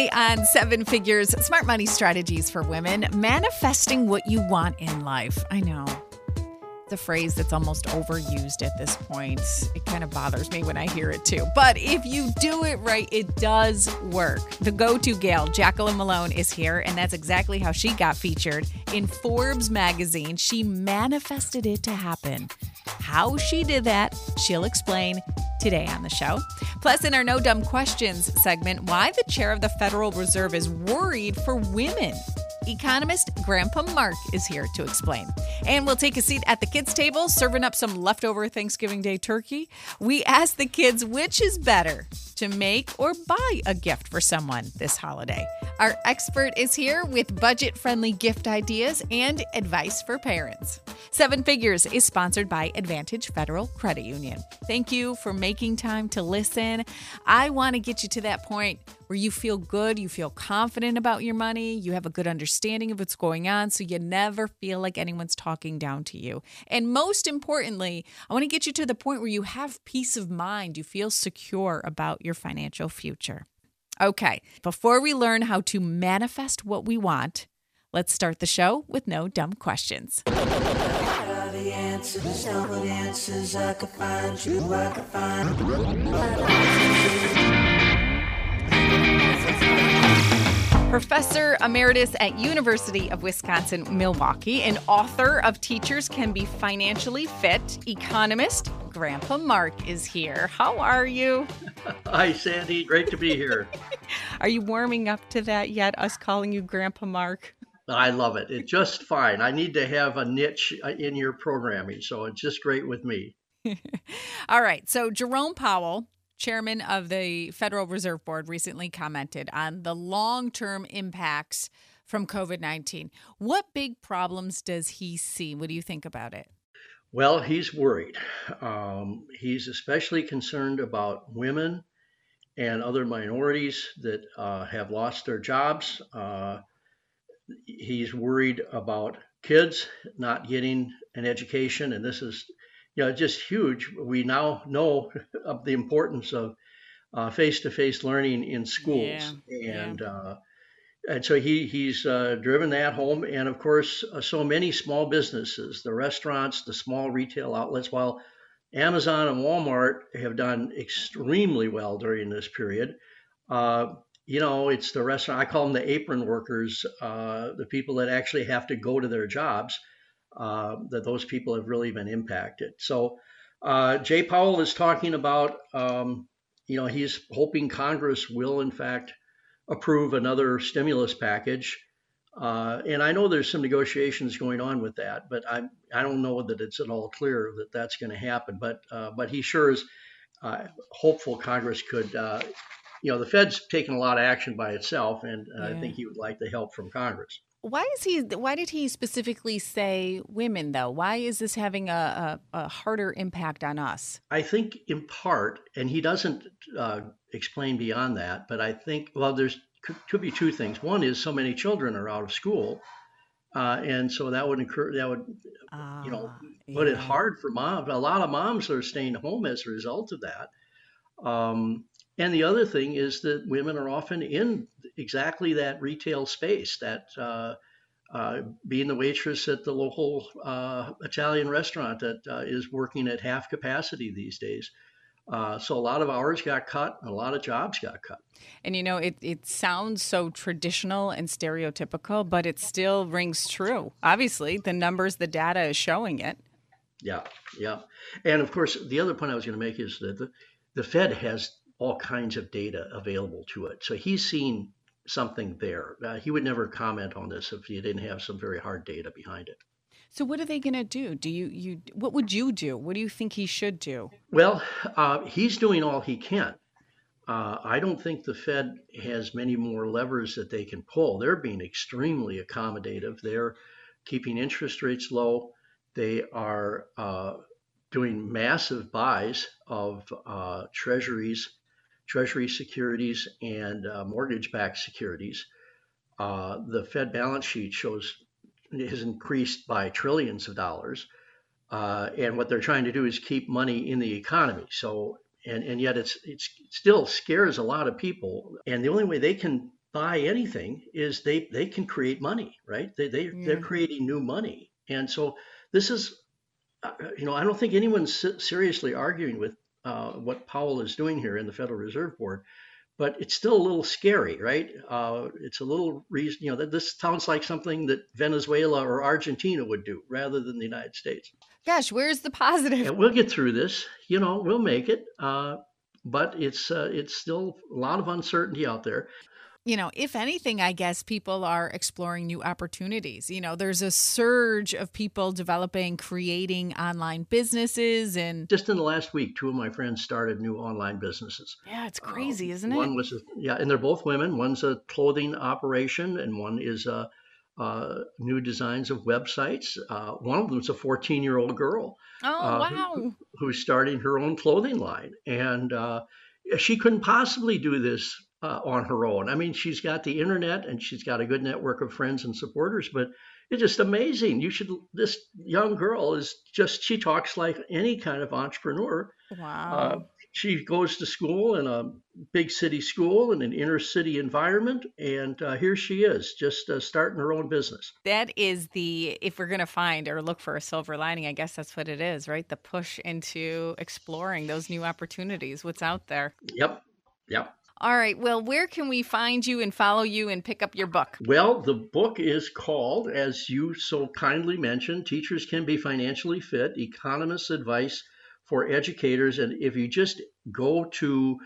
Today on Seven Figures Smart Money Strategies for Women, manifesting what you want in life. I know. The phrase that's almost overused at this point. It kind of bothers me when I hear it too. But if you do it right, it does work. The go to gal, Jaclyn Mellone, is here, and that's exactly how she got featured in Forbes magazine. She manifested it to happen. How she did that, she'll explain today on the show. Plus, in our No Dumb Questions segment, why the chair of the Federal Reserve is worried for women. Economist Grandpa Mark is here to explain. And we'll take a seat at the kids' table, serving up some leftover Thanksgiving Day turkey. We ask the kids which is better to make or buy a gift for someone this holiday. Our expert is here with budget friendly gift ideas and advice for parents. Seven Figures is sponsored by Advantage Federal Credit Union. Thank you for making time to listen. I want to get you to that point where you feel good, you feel confident about your money, you have a good understanding of what's going on, so you never feel like anyone's talking down to you. And most importantly, I want to get you to the point where you have peace of mind, you feel secure about your financial future. Okay, before we learn how to manifest what we want, let's start the show with no dumb questions. The answers, answers I could find you, I could find. Professor Emeritus at University of Wisconsin Milwaukee and author of Teachers Can Be Financially Fit, economist Grandpa Mark is here. How are you? Hi, Sandy. Great to be here. are you warming up to that yet, us calling you Grandpa Mark? I love it. It's just fine. I need to have a niche uh, in your programming, so it's just great with me. All right. So, Jerome Powell, chairman of the Federal Reserve Board, recently commented on the long term impacts from COVID 19. What big problems does he see? What do you think about it? Well, he's worried. Um, he's especially concerned about women and other minorities that uh, have lost their jobs. Uh, he's worried about kids not getting an education, and this is you know, just huge. We now know of the importance of face to face learning in schools. Yeah, and, yeah. Uh, and so he, he's uh, driven that home. And of course, uh, so many small businesses, the restaurants, the small retail outlets, while Amazon and Walmart have done extremely well during this period. Uh, you know, it's the restaurant, I call them the apron workers, uh, the people that actually have to go to their jobs uh, that those people have really been impacted. So uh, Jay Powell is talking about, um, you know, he's hoping Congress will in fact approve another stimulus package. Uh, and I know there's some negotiations going on with that, but I I don't know that it's at all clear that that's going to happen. But uh, but he sure is uh, hopeful Congress could. Uh, you know, the Fed's taken a lot of action by itself, and yeah. I think he would like the help from Congress. Why is he? Why did he specifically say women though? Why is this having a, a, a harder impact on us? I think in part, and he doesn't uh, explain beyond that. But I think well, there's could, could, be two things. One is so many children are out of school, uh, and so that would incur that would uh, you know ah, put yeah. it hard for moms. A lot of moms are staying home as a result of that. Um, and the other thing is that women are often in exactly that retail space, that uh, uh, being the waitress at the local uh, Italian restaurant that uh, is working at half capacity these days. Uh, so a lot of hours got cut, and a lot of jobs got cut. And you know, it, it sounds so traditional and stereotypical, but it still rings true. Obviously, the numbers, the data is showing it. Yeah, yeah. And of course, the other point I was going to make is that the, the Fed has all kinds of data available to it. So he's seen something there. Uh, he would never comment on this if he didn't have some very hard data behind it. So what are they going to do? Do you you what would you do? What do you think he should do? Well, uh, he's doing all he can. Uh, I don't think the Fed has many more levers that they can pull. They're being extremely accommodative. They're keeping interest rates low. They are uh, doing massive buys of uh, treasuries Treasury securities and uh, mortgage-backed securities. Uh, the Fed balance sheet shows has increased by trillions of dollars, uh, and what they're trying to do is keep money in the economy. So, and and yet it's it's it still scares a lot of people, and the only way they can buy anything is they they can create money, right? They they Yeah. they're creating new money, and so this is, uh, you know, I don't think anyone's seriously arguing with uh, what Powell is doing here in the Federal Reserve Board, but it's still a little scary, right? Uh, it's a little reason, you know, that this sounds like something that Venezuela or Argentina would do rather than the United States. Gosh, where's the positive? And we'll get through this, you know, we'll make it. Uh, but it's uh, it's still a lot of uncertainty out there. You know, if anything, I guess people are exploring new opportunities. You know, there's a surge of people developing, creating online businesses, and Just in the last week, two of my friends started new online businesses. yeah, it's crazy, Um, isn't it? One was, a, yeah, and they're both women. One's a clothing operation, and one is a, uh, new designs of websites. Uh, one of them's a 14 year old girl oh, uh, wow. who's starting her own clothing line, and uh, she couldn't possibly do this uh, on her own. I mean, she's got the internet and she's got a good network of friends and supporters, but it's just amazing. You should. This young girl is just. She talks like any kind of entrepreneur. Wow. Uh, she goes to school in a big city school in an inner city environment, and uh, here she is, just uh, starting her own business. that is the, if we're going to find or look for a silver lining, I guess that's what it is, right? The push into exploring those new opportunities, what's out there. Yep, yep. All right. Well, where can we find you and follow you and pick up your book? Well, the book is called, as you so kindly mentioned, Teachers Can Be Financially Fit Economists' Advice for Educators. And if you just go to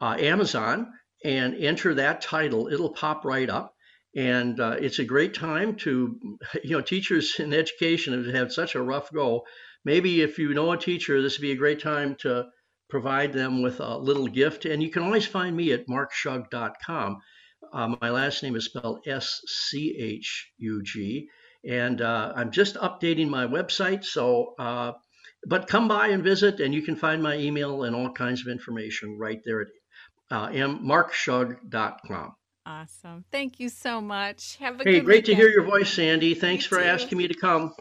uh, Amazon and enter that title, it'll pop right up. And uh, it's a great time to, you know, teachers in education have had such a rough go. Maybe if you know a teacher, this would be a great time to provide them with a little gift. And you can always find me at markschug.com. Uh, my last name is spelled S C H U G. And uh, I'm just updating my website. So, uh, but come by and visit, and you can find my email and all kinds of information right there at uh, markschug.com. Awesome. Thank you so much. Have a Hey, good great to hear your voice, Sandy. Thanks You for too. asking me to come.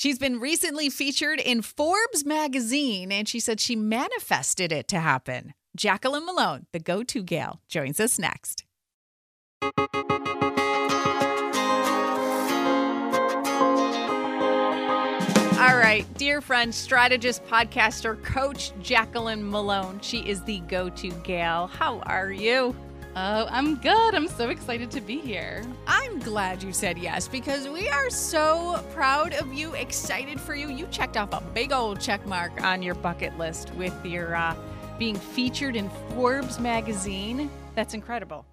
She's been recently featured in Forbes magazine, and she said she manifested it to happen. Jaclyn Mellone, the go to gal, joins us next. All right, dear friend, strategist, podcaster, coach Jaclyn Mellone. She is the go to gal. How are you? Oh, I'm good. I'm so excited to be here. I'm glad you said yes because we are so proud of you, excited for you. You checked off a big old check mark on your bucket list with your uh, being featured in Forbes magazine. That's incredible.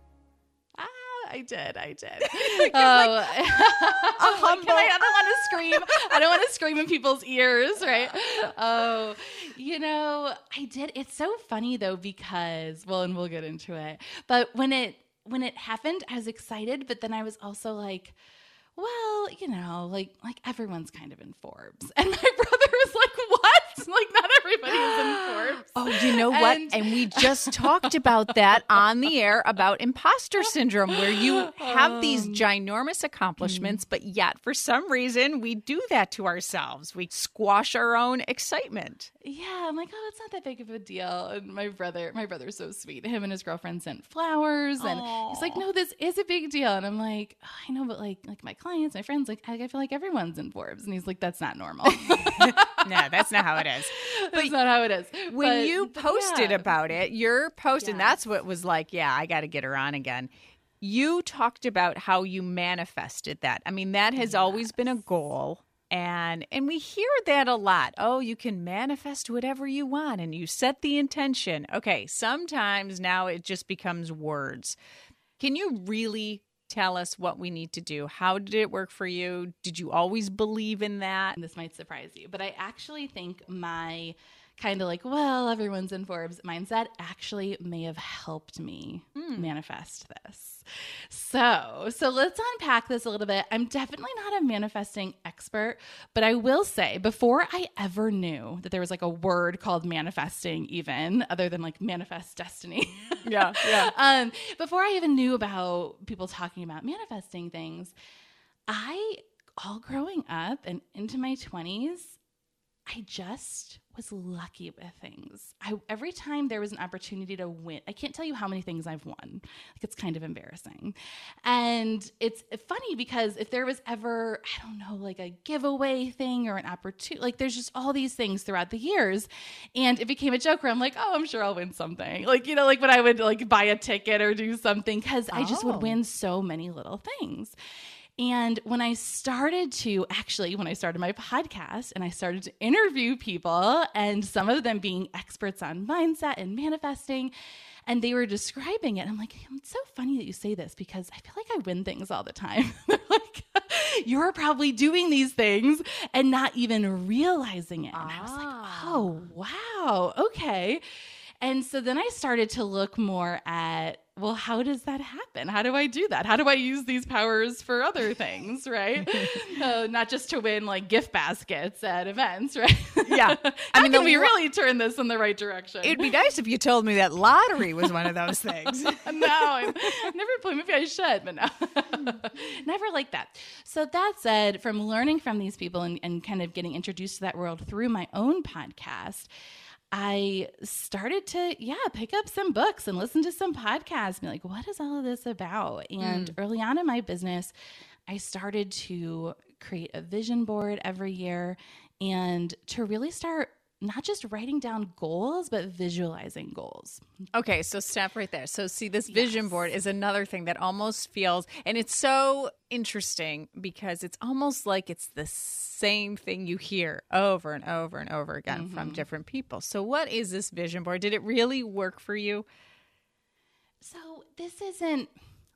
I did. I did. Oh, humble- Can I, I don't want to scream. I don't want to scream in people's ears, right? Oh, you know, I did. It's so funny though because, well, and we'll get into it. But when it when it happened, I was excited, but then I was also like, well, you know, like like everyone's kind of in Forbes, and my brother was like, what? Like not everybody is in Forbes. Oh, you know what? And- And we just talked about that on the air about imposter syndrome, where you have these Um, ginormous accomplishments, but yet for some reason we do that to ourselves. We squash our own excitement. Yeah, I'm like, oh, it's not that big of a deal. And my brother, my brother's so sweet. Him and his girlfriend sent flowers, and he's like, no, this is a big deal. And I'm like, "Oh, I know, but like, like my clients, my friends, like, I I feel like everyone's in Forbes. And he's like, that's not normal. No, that's not how it is. that's not how it is. When But- you posted yeah. about it, your post, and that's what was like, yeah, I got to get her on again. You talked about how you manifested that. I mean, that has always been a goal. And and we hear that a lot. Oh, you can manifest whatever you want and you set the intention. Okay, sometimes now it just becomes words. Can you really tell us what we need to do? How did it work for you? Did you always believe in that? And this might surprise you, but I actually think my kind of like, well, everyone's in Forbes mindset actually may have helped me Hmm. manifest this. So, so let's unpack this a little bit. I'm definitely not a manifesting expert, but I will say before I ever knew that there was like a word called manifesting even other than like manifest destiny. Yeah, yeah. um, before I even knew about people talking about manifesting things, I all growing up and into my 20s, I just was lucky with things. I every time there was an opportunity to win, I can't tell you how many things I've won. Like it's kind of embarrassing. And it's funny because if there was ever, I don't know, like a giveaway thing or an opportunity, like there's just all these things throughout the years. And it became a joke where I'm like, oh, I'm sure I'll win something. Like, you know, like when I would like buy a ticket or do something because I just Oh. would win so many little things. And when I started to actually, when I started my podcast and I started to interview people, and some of them being experts on mindset and manifesting, and they were describing it, I'm like, it's so funny that you say this because I feel like I win things all the time. They're like, you're probably doing these things and not even realizing it. And I was like, Ah. oh, wow, okay. And so then I started to look more at, well, how does that happen? How do I do that? How do I use these powers for other things, right? uh, not just to win like gift baskets at events, right? Yeah. I mean, can we lo- really turn this in the right direction? It'd be nice if you told me that lottery was one of those things. no, I never played. Maybe I should, but no, never like that. So that said, from learning from these people and, and kind of getting introduced to that world through my own podcast, I started to, yeah, pick up some books and listen to some podcasts and be like, what is all of this about? And mm. early on in my business, I started to create a vision board every year and to really start not just writing down goals, but visualizing goals. Okay, so stop right there. So, see, this vision board is another thing that almost feels, and it's so interesting because it's almost like it's the same thing you hear over and over and over again from mm-hmm. different people. So, what is this vision board? Did it really work for you? So this isn't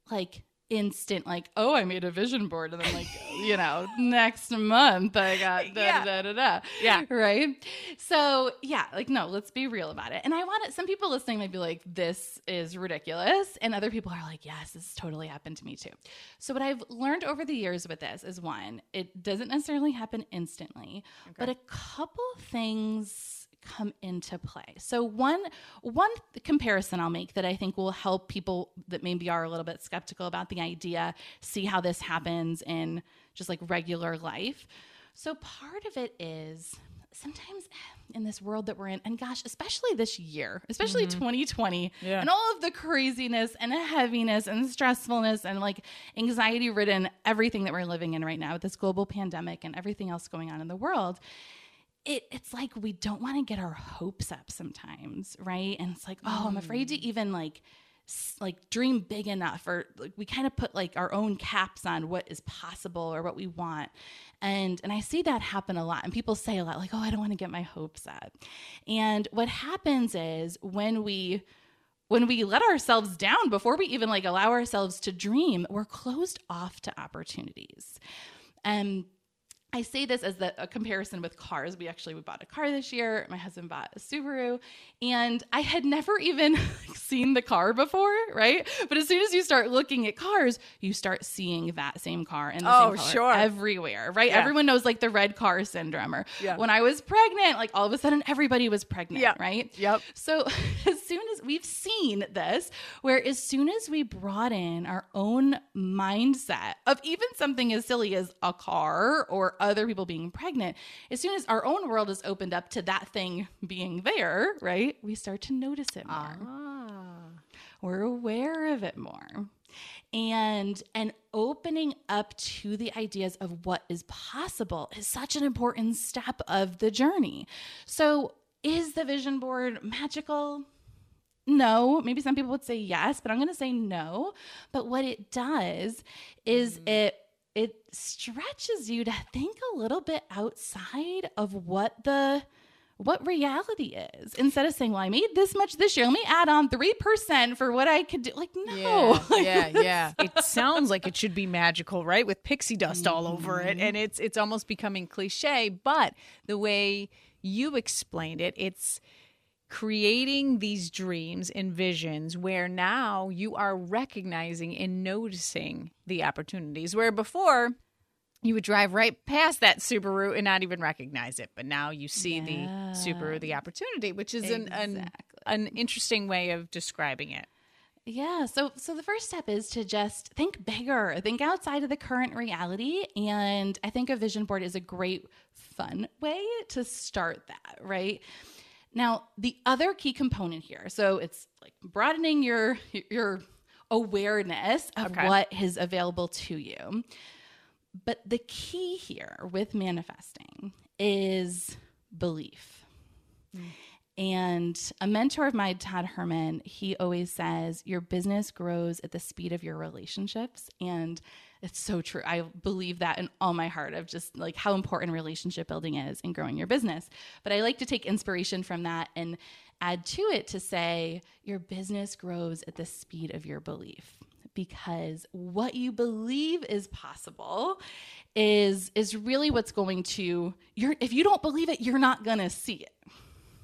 like instant, like, oh, I made a vision board. And then, like, you know, next month I got da Yeah. da da da. Yeah. Right. So, yeah, like, no, let's be real about it. And I want it, some people listening might be like, this is ridiculous. And other people are like, yes, this totally happened to me too. So, what I've learned over the years with this is one, it doesn't necessarily happen instantly, but a couple things come into play. So one one comparison I'll make that I think will help people that maybe are a little bit skeptical about the idea see how this happens in just like regular life. So part of it is sometimes eh, in this world that we're in and gosh especially this year especially mm-hmm. 2020 Yeah. and all of the craziness and heaviness and stressfulness and like anxiety ridden everything that we're living in right now with this global pandemic and everything else going on in the world it, it's like we don't want to get our hopes up sometimes, right? And it's like, oh, I'm afraid to even like like dream big enough or like we kind of put like our own caps on what is possible or what we want. And and I see that happen a lot and people say a lot like, "Oh, I don't want to get my hopes up." And what happens is when we when we let ourselves down before we even like allow ourselves to dream, we're closed off to opportunities. Um I say this as the, a comparison with cars. We actually we bought a car this year. My husband bought a Subaru, and I had never even seen the car before, right? But as soon as you start looking at cars, you start seeing that same car and the Oh, same color sure. everywhere, right? Yeah. Everyone knows like the red car syndrome. Or Yeah. when I was pregnant, like all of a sudden everybody was pregnant, Yeah. right? Yep. So as soon as we've seen this, where as soon as we brought in our own mindset of even something as silly as a car or other people being pregnant, as soon as our own world is opened up to that thing being there, right? We start to notice it more. Ah. we're aware of it more. And and opening up to the ideas of what is possible is such an important step of the journey. So is the vision board magical? No. Maybe some people would say yes but i'm going to say no. But what it does is it it stretches you to think a little bit outside of what the what reality is instead of saying well i made this much this year let me add on 3% for what i could do like no Yeah, yeah, yeah. It sounds like it should be magical, right? With pixie dust all over it, mm-hmm. and it's it's almost becoming cliche. But the way you explained it, it's creating these dreams and visions where now you are recognizing and noticing the opportunities. Where before you would drive right past that Subaru and not even recognize it, but now you see the Subaru, the opportunity, which is an, an an interesting way of describing it. Yeah. So so the first step is to just think bigger, think outside of the current reality. And I think a vision board is a great fun way to start that, right? Now, the other key component here, so it's like broadening your your awareness of Okay. what is available to you. But the key here with manifesting is belief. Hmm. And a mentor of mine, Todd Herman, he always says, Your business grows at the speed of your relationships. And it's so true. I believe that in all my heart of just like how important relationship building is in growing your business. But I like to take inspiration from that and add to it to say, Your business grows at the speed of your belief because what you believe is possible is is really what's going to you're if you don't believe it you're not going to see it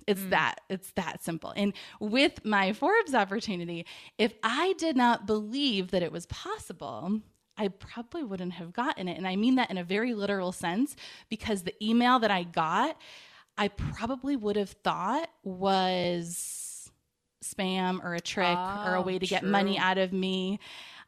it's mm. that it's that simple and with my forbes opportunity if i did not believe that it was possible i probably wouldn't have gotten it and i mean that in a very literal sense because the email that i got i probably would have thought was spam or a trick or a Oh, way to get money out of me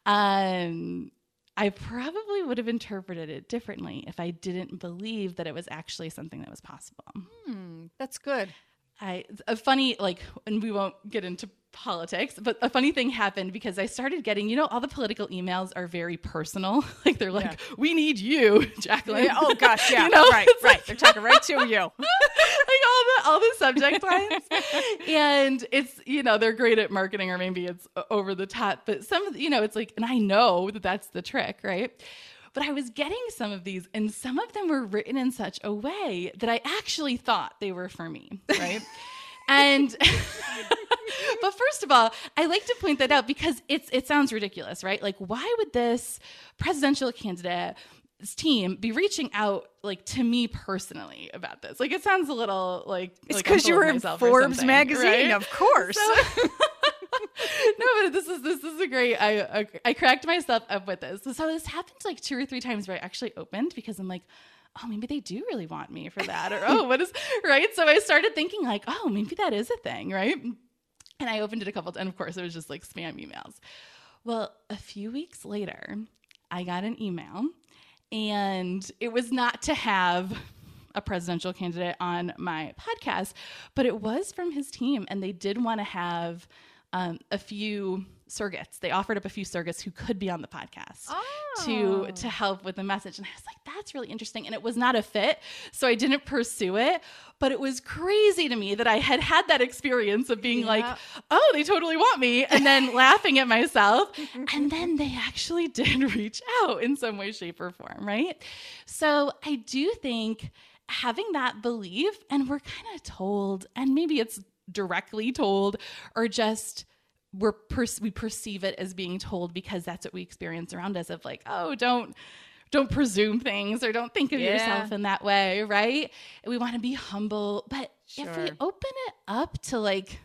um I probably would have interpreted it differently if I didn't believe that it was actually something that was possible. Hmm, that's good. I a funny like and we won't get into politics, but a funny thing happened because I started getting, you know, all the political emails are very personal. like they're like, Yeah. "We need you, Jaclyn." Yeah, oh gosh, yeah, You know, right, it's right. like- They're talking right to you. like all the all the subject lines and it's you know they're great at marketing or maybe it's over the top but some of the- you know it's like and i know that that's the trick right but i was getting some of these and some of them were written in such a way that i actually thought they were for me right and but first of all i like to point that out because it's it sounds ridiculous right like why would this presidential candidate team be reaching out like to me personally about this like it sounds a little like It's like because you were in Forbes magazine, right? of course. So- no, but this is this is a great. I, I cracked myself up with this. So this happened like two or three times where I actually opened because I'm like, oh, maybe they do really want me for that, or oh, what is right? So I started thinking like, oh, maybe that is a thing, right? And I opened it a couple, and of course, it was just like spam emails. Well, a few weeks later, I got an email, and it was not to have a presidential candidate on my podcast, but it was from his team, and they did want to have um, a few surrogates. They offered up a few surrogates who could be on the podcast to Oh. to help with the message. And I was like, that's really interesting. And it was not a fit, so I didn't pursue it. But it was crazy to me that I had had that experience of being like, oh, they totally want me, and then laughing at myself. And then they actually did reach out in some way, shape, or form, right? So I do think having that belief, and we're kind of told, and maybe it's directly told, or just we're per- we perceive it as being told because that's what we experience around us of like oh don't don't presume things or don't think of Yeah. yourself in that way right we want to be humble but if we open it up to like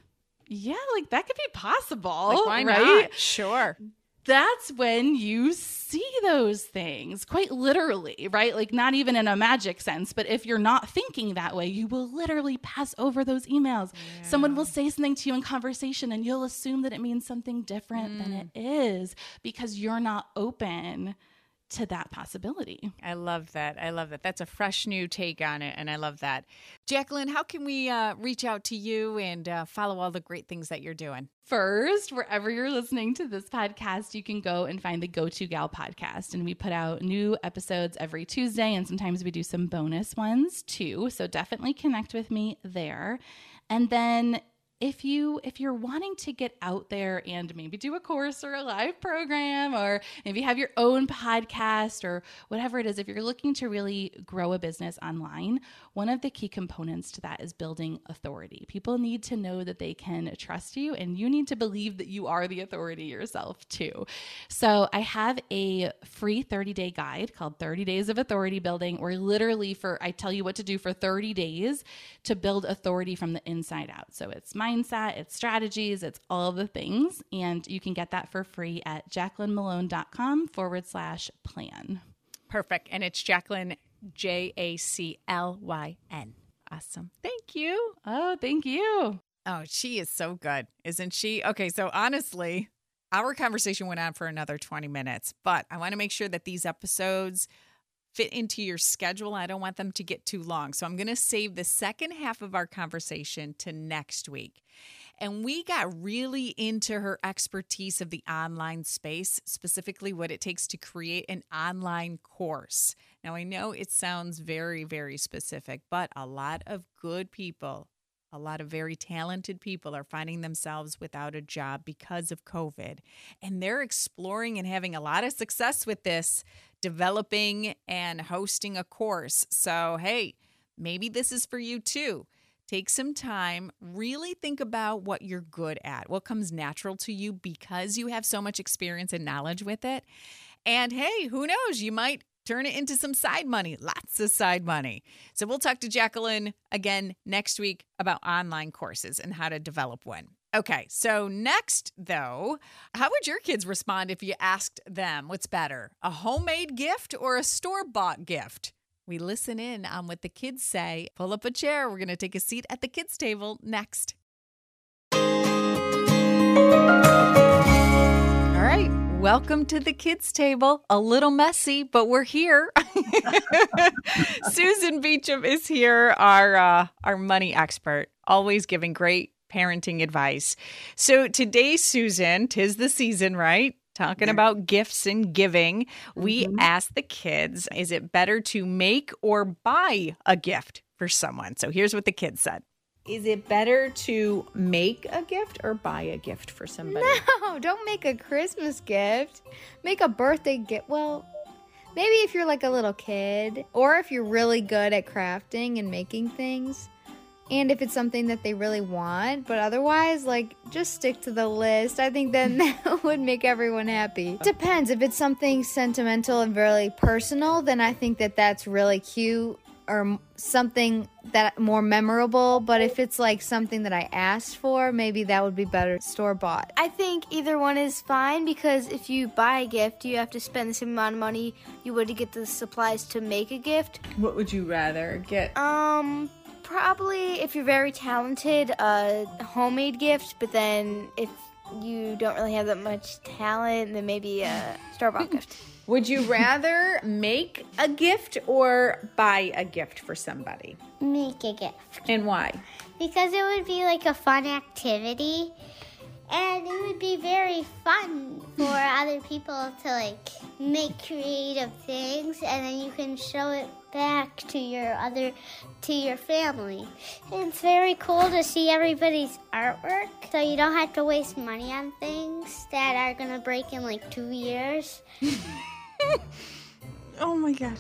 yeah like that could be possible Like, right not? Sure. That's when you see those things quite literally, right? Like, not even in a magic sense, but if you're not thinking that way, you will literally pass over those emails. Someone will say something to you in conversation and you'll assume that it means something different than mm. it is because you're not open to that possibility. I love that. I love that. That's a fresh new take on it, and I love that. Jaclyn, how can we uh, reach out to you and uh, follow all the great things that you're doing? First, wherever you're listening to this podcast, you can go and find the Go To Gal podcast. And we put out new episodes every Tuesday, and sometimes we do some bonus ones too. So definitely connect with me there. And then if you if you're wanting to get out there and maybe do a course or a live program or maybe have your own podcast or whatever it is if you're looking to really grow a business online one of the key components to that is building authority. People need to know that they can trust you and you need to believe that you are the authority yourself too. So i have a free 30 day guide called 30 days of authority building where literally for i tell you what to do for 30 days to build authority from the inside out. So it's mindset it's strategies it's all the things and you can get that for free at jaclynmellone.com forward slash plan Perfect. And it's Jaclyn, J A C L Y N. Awesome. Thank you. oh thank you Oh, she is so good, isn't she? Okay, so honestly, our conversation went on for another 20 minutes, but I want to make sure that these episodes fit into your schedule. I don't want them to get too long. So I'm going to save the second half of our conversation to next week. And we got really into her expertise of the online space, specifically what it takes to create an online course. Now, I know it sounds very, very specific, but a lot of good people a lot of very talented people are finding themselves without a job because of COVID. And they're exploring and having a lot of success with this, developing and hosting a course. So, hey, maybe this is for you too. Take some time, really think about what you're good at, what comes natural to you because you have so much experience and knowledge with it. And hey, who knows? You might turn it into some side money, lots of side money. So we'll talk to Jaclyn again next week about online courses and how to develop one. Okay, so next though, how would your kids respond if you asked them what's better, a homemade gift or a store bought gift? We listen in on what the kids say. Pull up a chair. We're going to take a seat at the kids' table next. All right. Welcome to the kids' table. A little messy, but we're here. Susan Beacham is here, our uh, our money expert, always giving great parenting advice. So today, Susan, tis the season, right? Talking yeah. about gifts and giving, we mm-hmm. asked the kids, is it better to make or buy a gift for someone? So here's what the kids said. Is it better to make a gift or buy a gift for somebody? No, don't make a Christmas gift. Make a birthday gift. Well, maybe if you're like a little kid or if you're really good at crafting and making things. And if it's something that they really want, but otherwise, like, just stick to the list. I think then that would make everyone happy. Depends. If it's something sentimental and really personal, then I think that that's really cute or something that more memorable but if it's like something that i asked for maybe that would be better store bought i think either one is fine because if you buy a gift you have to spend the same amount of money you would to get the supplies to make a gift what would you rather get um probably if you're very talented a homemade gift but then if you don't really have that much talent then maybe a store bought gift Would you rather make a gift or buy a gift for somebody? Make a gift. And why? Because it would be like a fun activity and it would be very fun for other people to like make creative things and then you can show it back to your other to your family. It's very cool to see everybody's artwork so you don't have to waste money on things that are going to break in like 2 years. oh my gosh.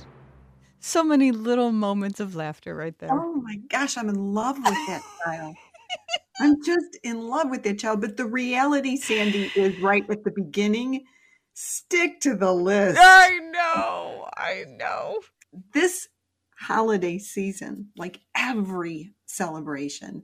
So many little moments of laughter right there. Oh my gosh, I'm in love with that child. I'm just in love with that child. But the reality, Sandy, is right at the beginning. Stick to the list. I know. I know. This holiday season, like every celebration,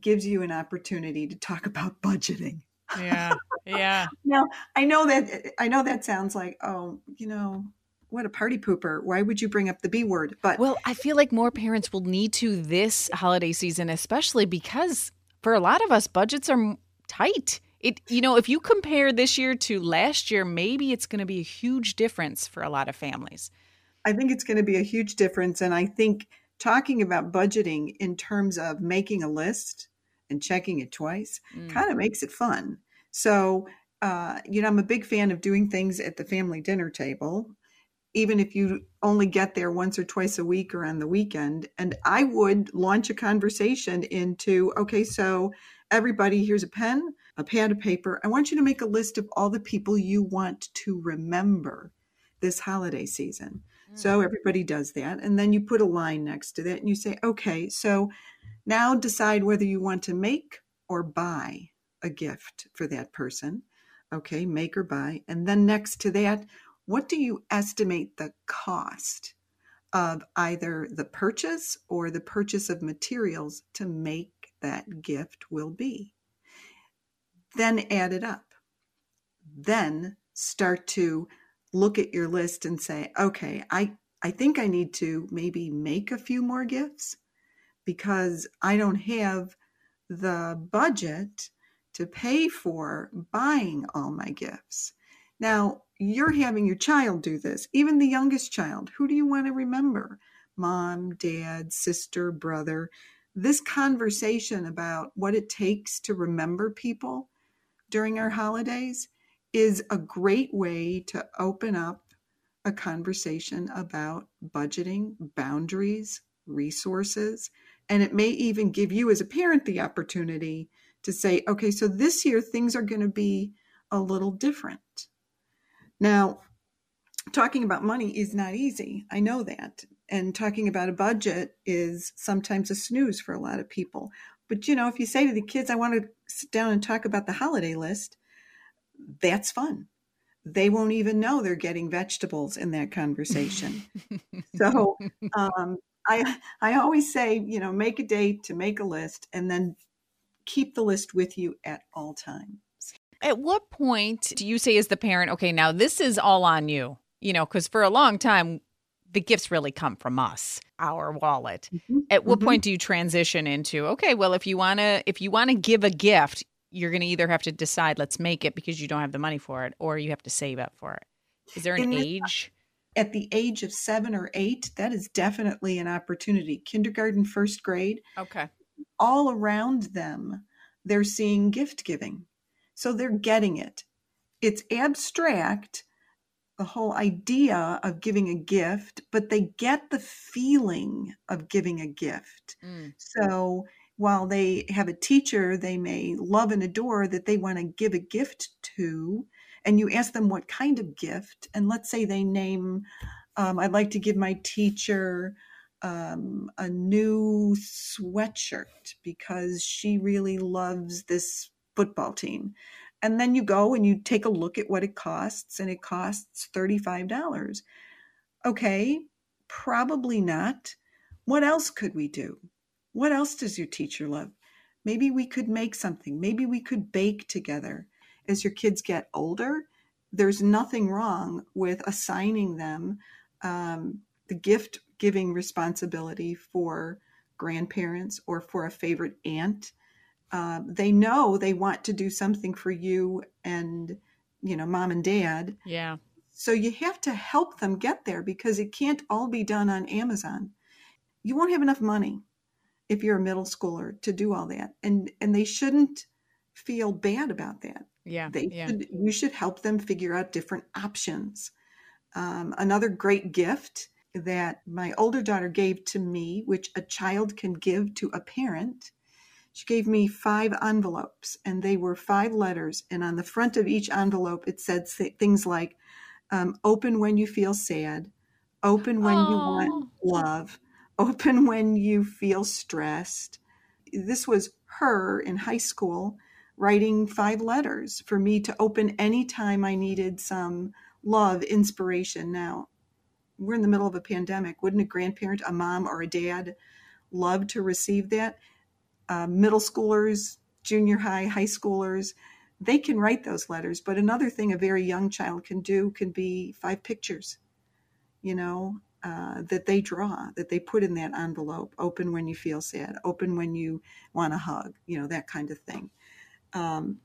gives you an opportunity to talk about budgeting. Yeah. Yeah. now, I know that I know that sounds like, oh, you know, what a party pooper. Why would you bring up the B word? But Well, I feel like more parents will need to this holiday season especially because for a lot of us budgets are tight. It you know, if you compare this year to last year, maybe it's going to be a huge difference for a lot of families. I think it's going to be a huge difference and I think talking about budgeting in terms of making a list and checking it twice mm. kind of makes it fun. So, uh, you know, I'm a big fan of doing things at the family dinner table, even if you only get there once or twice a week or on the weekend. And I would launch a conversation into okay, so everybody, here's a pen, a pad of paper. I want you to make a list of all the people you want to remember this holiday season. So mm. everybody does that. And then you put a line next to that and you say, okay, so now decide whether you want to make or buy a gift for that person. Okay, make or buy. And then next to that, what do you estimate the cost of either the purchase or the purchase of materials to make that gift will be? Then add it up. Then start to look at your list and say, okay, I, I think I need to maybe make a few more gifts because I don't have the budget to pay for buying all my gifts. Now, you're having your child do this, even the youngest child. Who do you want to remember? Mom, dad, sister, brother. This conversation about what it takes to remember people during our holidays is a great way to open up a conversation about budgeting, boundaries, resources. And it may even give you, as a parent, the opportunity to say, okay, so this year things are going to be a little different. Now, talking about money is not easy. I know that. And talking about a budget is sometimes a snooze for a lot of people. But, you know, if you say to the kids, I want to sit down and talk about the holiday list, that's fun they won't even know they're getting vegetables in that conversation. so um, I I always say, you know, make a date to make a list and then keep the list with you at all times. At what point do you say as the parent, okay, now this is all on you? You know, because for a long time the gifts really come from us our wallet mm-hmm. at what mm-hmm. point do you transition into okay well if you want to if you want to give a gift you're going to either have to decide let's make it because you don't have the money for it or you have to save up for it. Is there an age? at the age of seven or eight that is definitely an opportunity. Kindergarten first grade okay. all around them they're seeing gift giving. So they're getting it. It's abstract the whole idea of giving a gift but they get the feeling of giving a gift. Mm. so while they have a teacher they may love and adore that they want to give a gift to, and you ask them what kind of gift, and let's say they name, um, I'd like to give my teacher um, a new sweatshirt because she really loves this football team. And then you go and you take a look at what it costs, and it costs $35. Okay, probably not. What else could we do? What else does your teacher love? Maybe we could make something. Maybe we could bake together. As your kids get older, there's nothing wrong with assigning them um, the gift giving responsibility for grandparents or for a favorite aunt. Uh, they know they want to do something for you and you know mom and dad. Yeah. So you have to help them get there because it can't all be done on Amazon. You won't have enough money if you're a middle schooler to do all that and and they shouldn't feel bad about that yeah they yeah. should you should help them figure out different options um, another great gift that my older daughter gave to me which a child can give to a parent she gave me five envelopes and they were five letters and on the front of each envelope it said things like um, open when you feel sad open when Aww. you want love open when you feel stressed. This was her in high school writing five letters for me to open anytime I needed some love, inspiration. Now, we're in the middle of a pandemic. Wouldn't a grandparent, a mom, or a dad love to receive that? Uh, middle schoolers, junior high, high schoolers, they can write those letters. But another thing a very young child can do can be five pictures. You know, uh, that they draw, that they put in that envelope. Open when you feel sad. Open when you want a hug. You know that kind of thing. Um,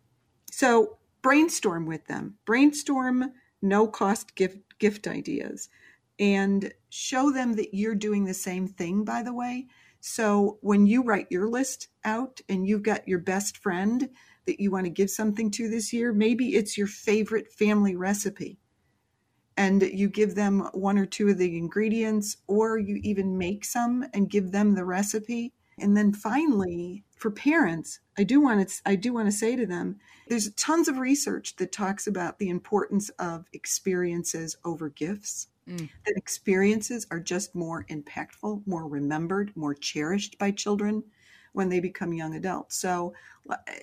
so brainstorm with them. Brainstorm no cost gift gift ideas, and show them that you're doing the same thing. By the way, so when you write your list out and you've got your best friend that you want to give something to this year, maybe it's your favorite family recipe and you give them one or two of the ingredients, or you even make some and give them the recipe. And then finally, for parents, I do want to I do want to say to them, there's tons of research that talks about the importance of experiences over gifts. Mm. That experiences are just more impactful, more remembered, more cherished by children when they become young adults. So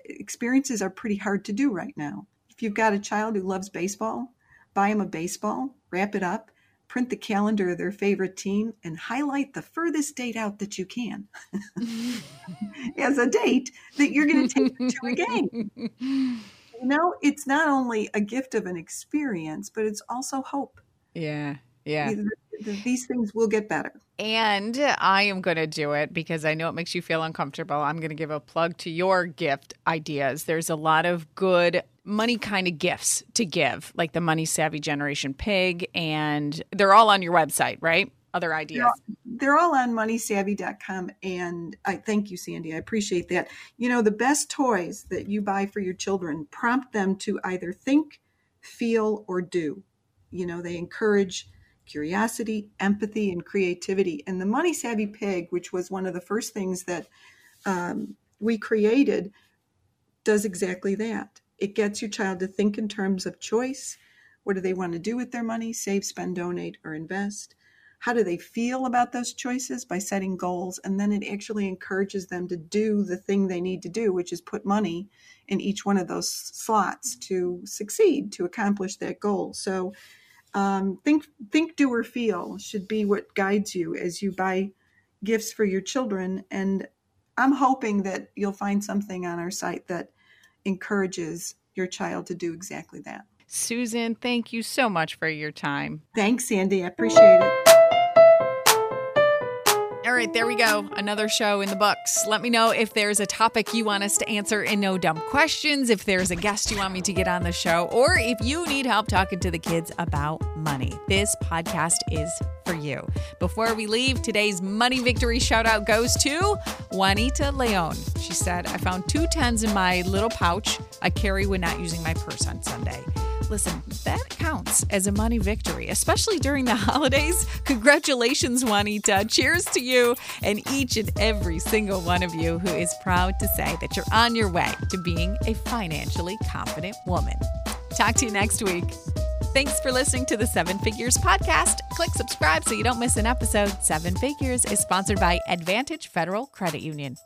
experiences are pretty hard to do right now. If you've got a child who loves baseball, buy them a baseball, wrap it up, print the calendar of their favorite team, and highlight the furthest date out that you can as a date that you're going to take to a game. You know, it's not only a gift of an experience, but it's also hope. Yeah. Yeah. These things will get better. And I am going to do it because I know it makes you feel uncomfortable. I'm going to give a plug to your gift ideas. There's a lot of good money kind of gifts to give, like the Money Savvy Generation Pig, and they're all on your website, right? Other ideas. They're all, they're all on moneysavvy.com. And I thank you, Sandy. I appreciate that. You know, the best toys that you buy for your children prompt them to either think, feel, or do. You know, they encourage curiosity, empathy, and creativity. And the Money Savvy Pig, which was one of the first things that um, we created, does exactly that. It gets your child to think in terms of choice. What do they want to do with their money? Save, spend, donate, or invest? How do they feel about those choices by setting goals? And then it actually encourages them to do the thing they need to do, which is put money in each one of those slots to succeed, to accomplish that goal. So um, think, think, do, or feel should be what guides you as you buy gifts for your children. And I'm hoping that you'll find something on our site that encourages your child to do exactly that. Susan, thank you so much for your time. Thanks, Sandy. I appreciate it. Right, there we go. Another show in the books. Let me know if there's a topic you want us to answer in No Dumb Questions, if there's a guest you want me to get on the show, or if you need help talking to the kids about money. This podcast is for you. Before we leave, today's money victory shout out goes to Juanita Leon. She said, I found two tens in my little pouch I carry when not using my purse on Sunday. Listen, that counts as a money victory, especially during the holidays. Congratulations, Juanita. Cheers to you and each and every single one of you who is proud to say that you're on your way to being a financially confident woman. Talk to you next week. Thanks for listening to the Seven Figures Podcast. Click subscribe so you don't miss an episode. Seven Figures is sponsored by Advantage Federal Credit Union.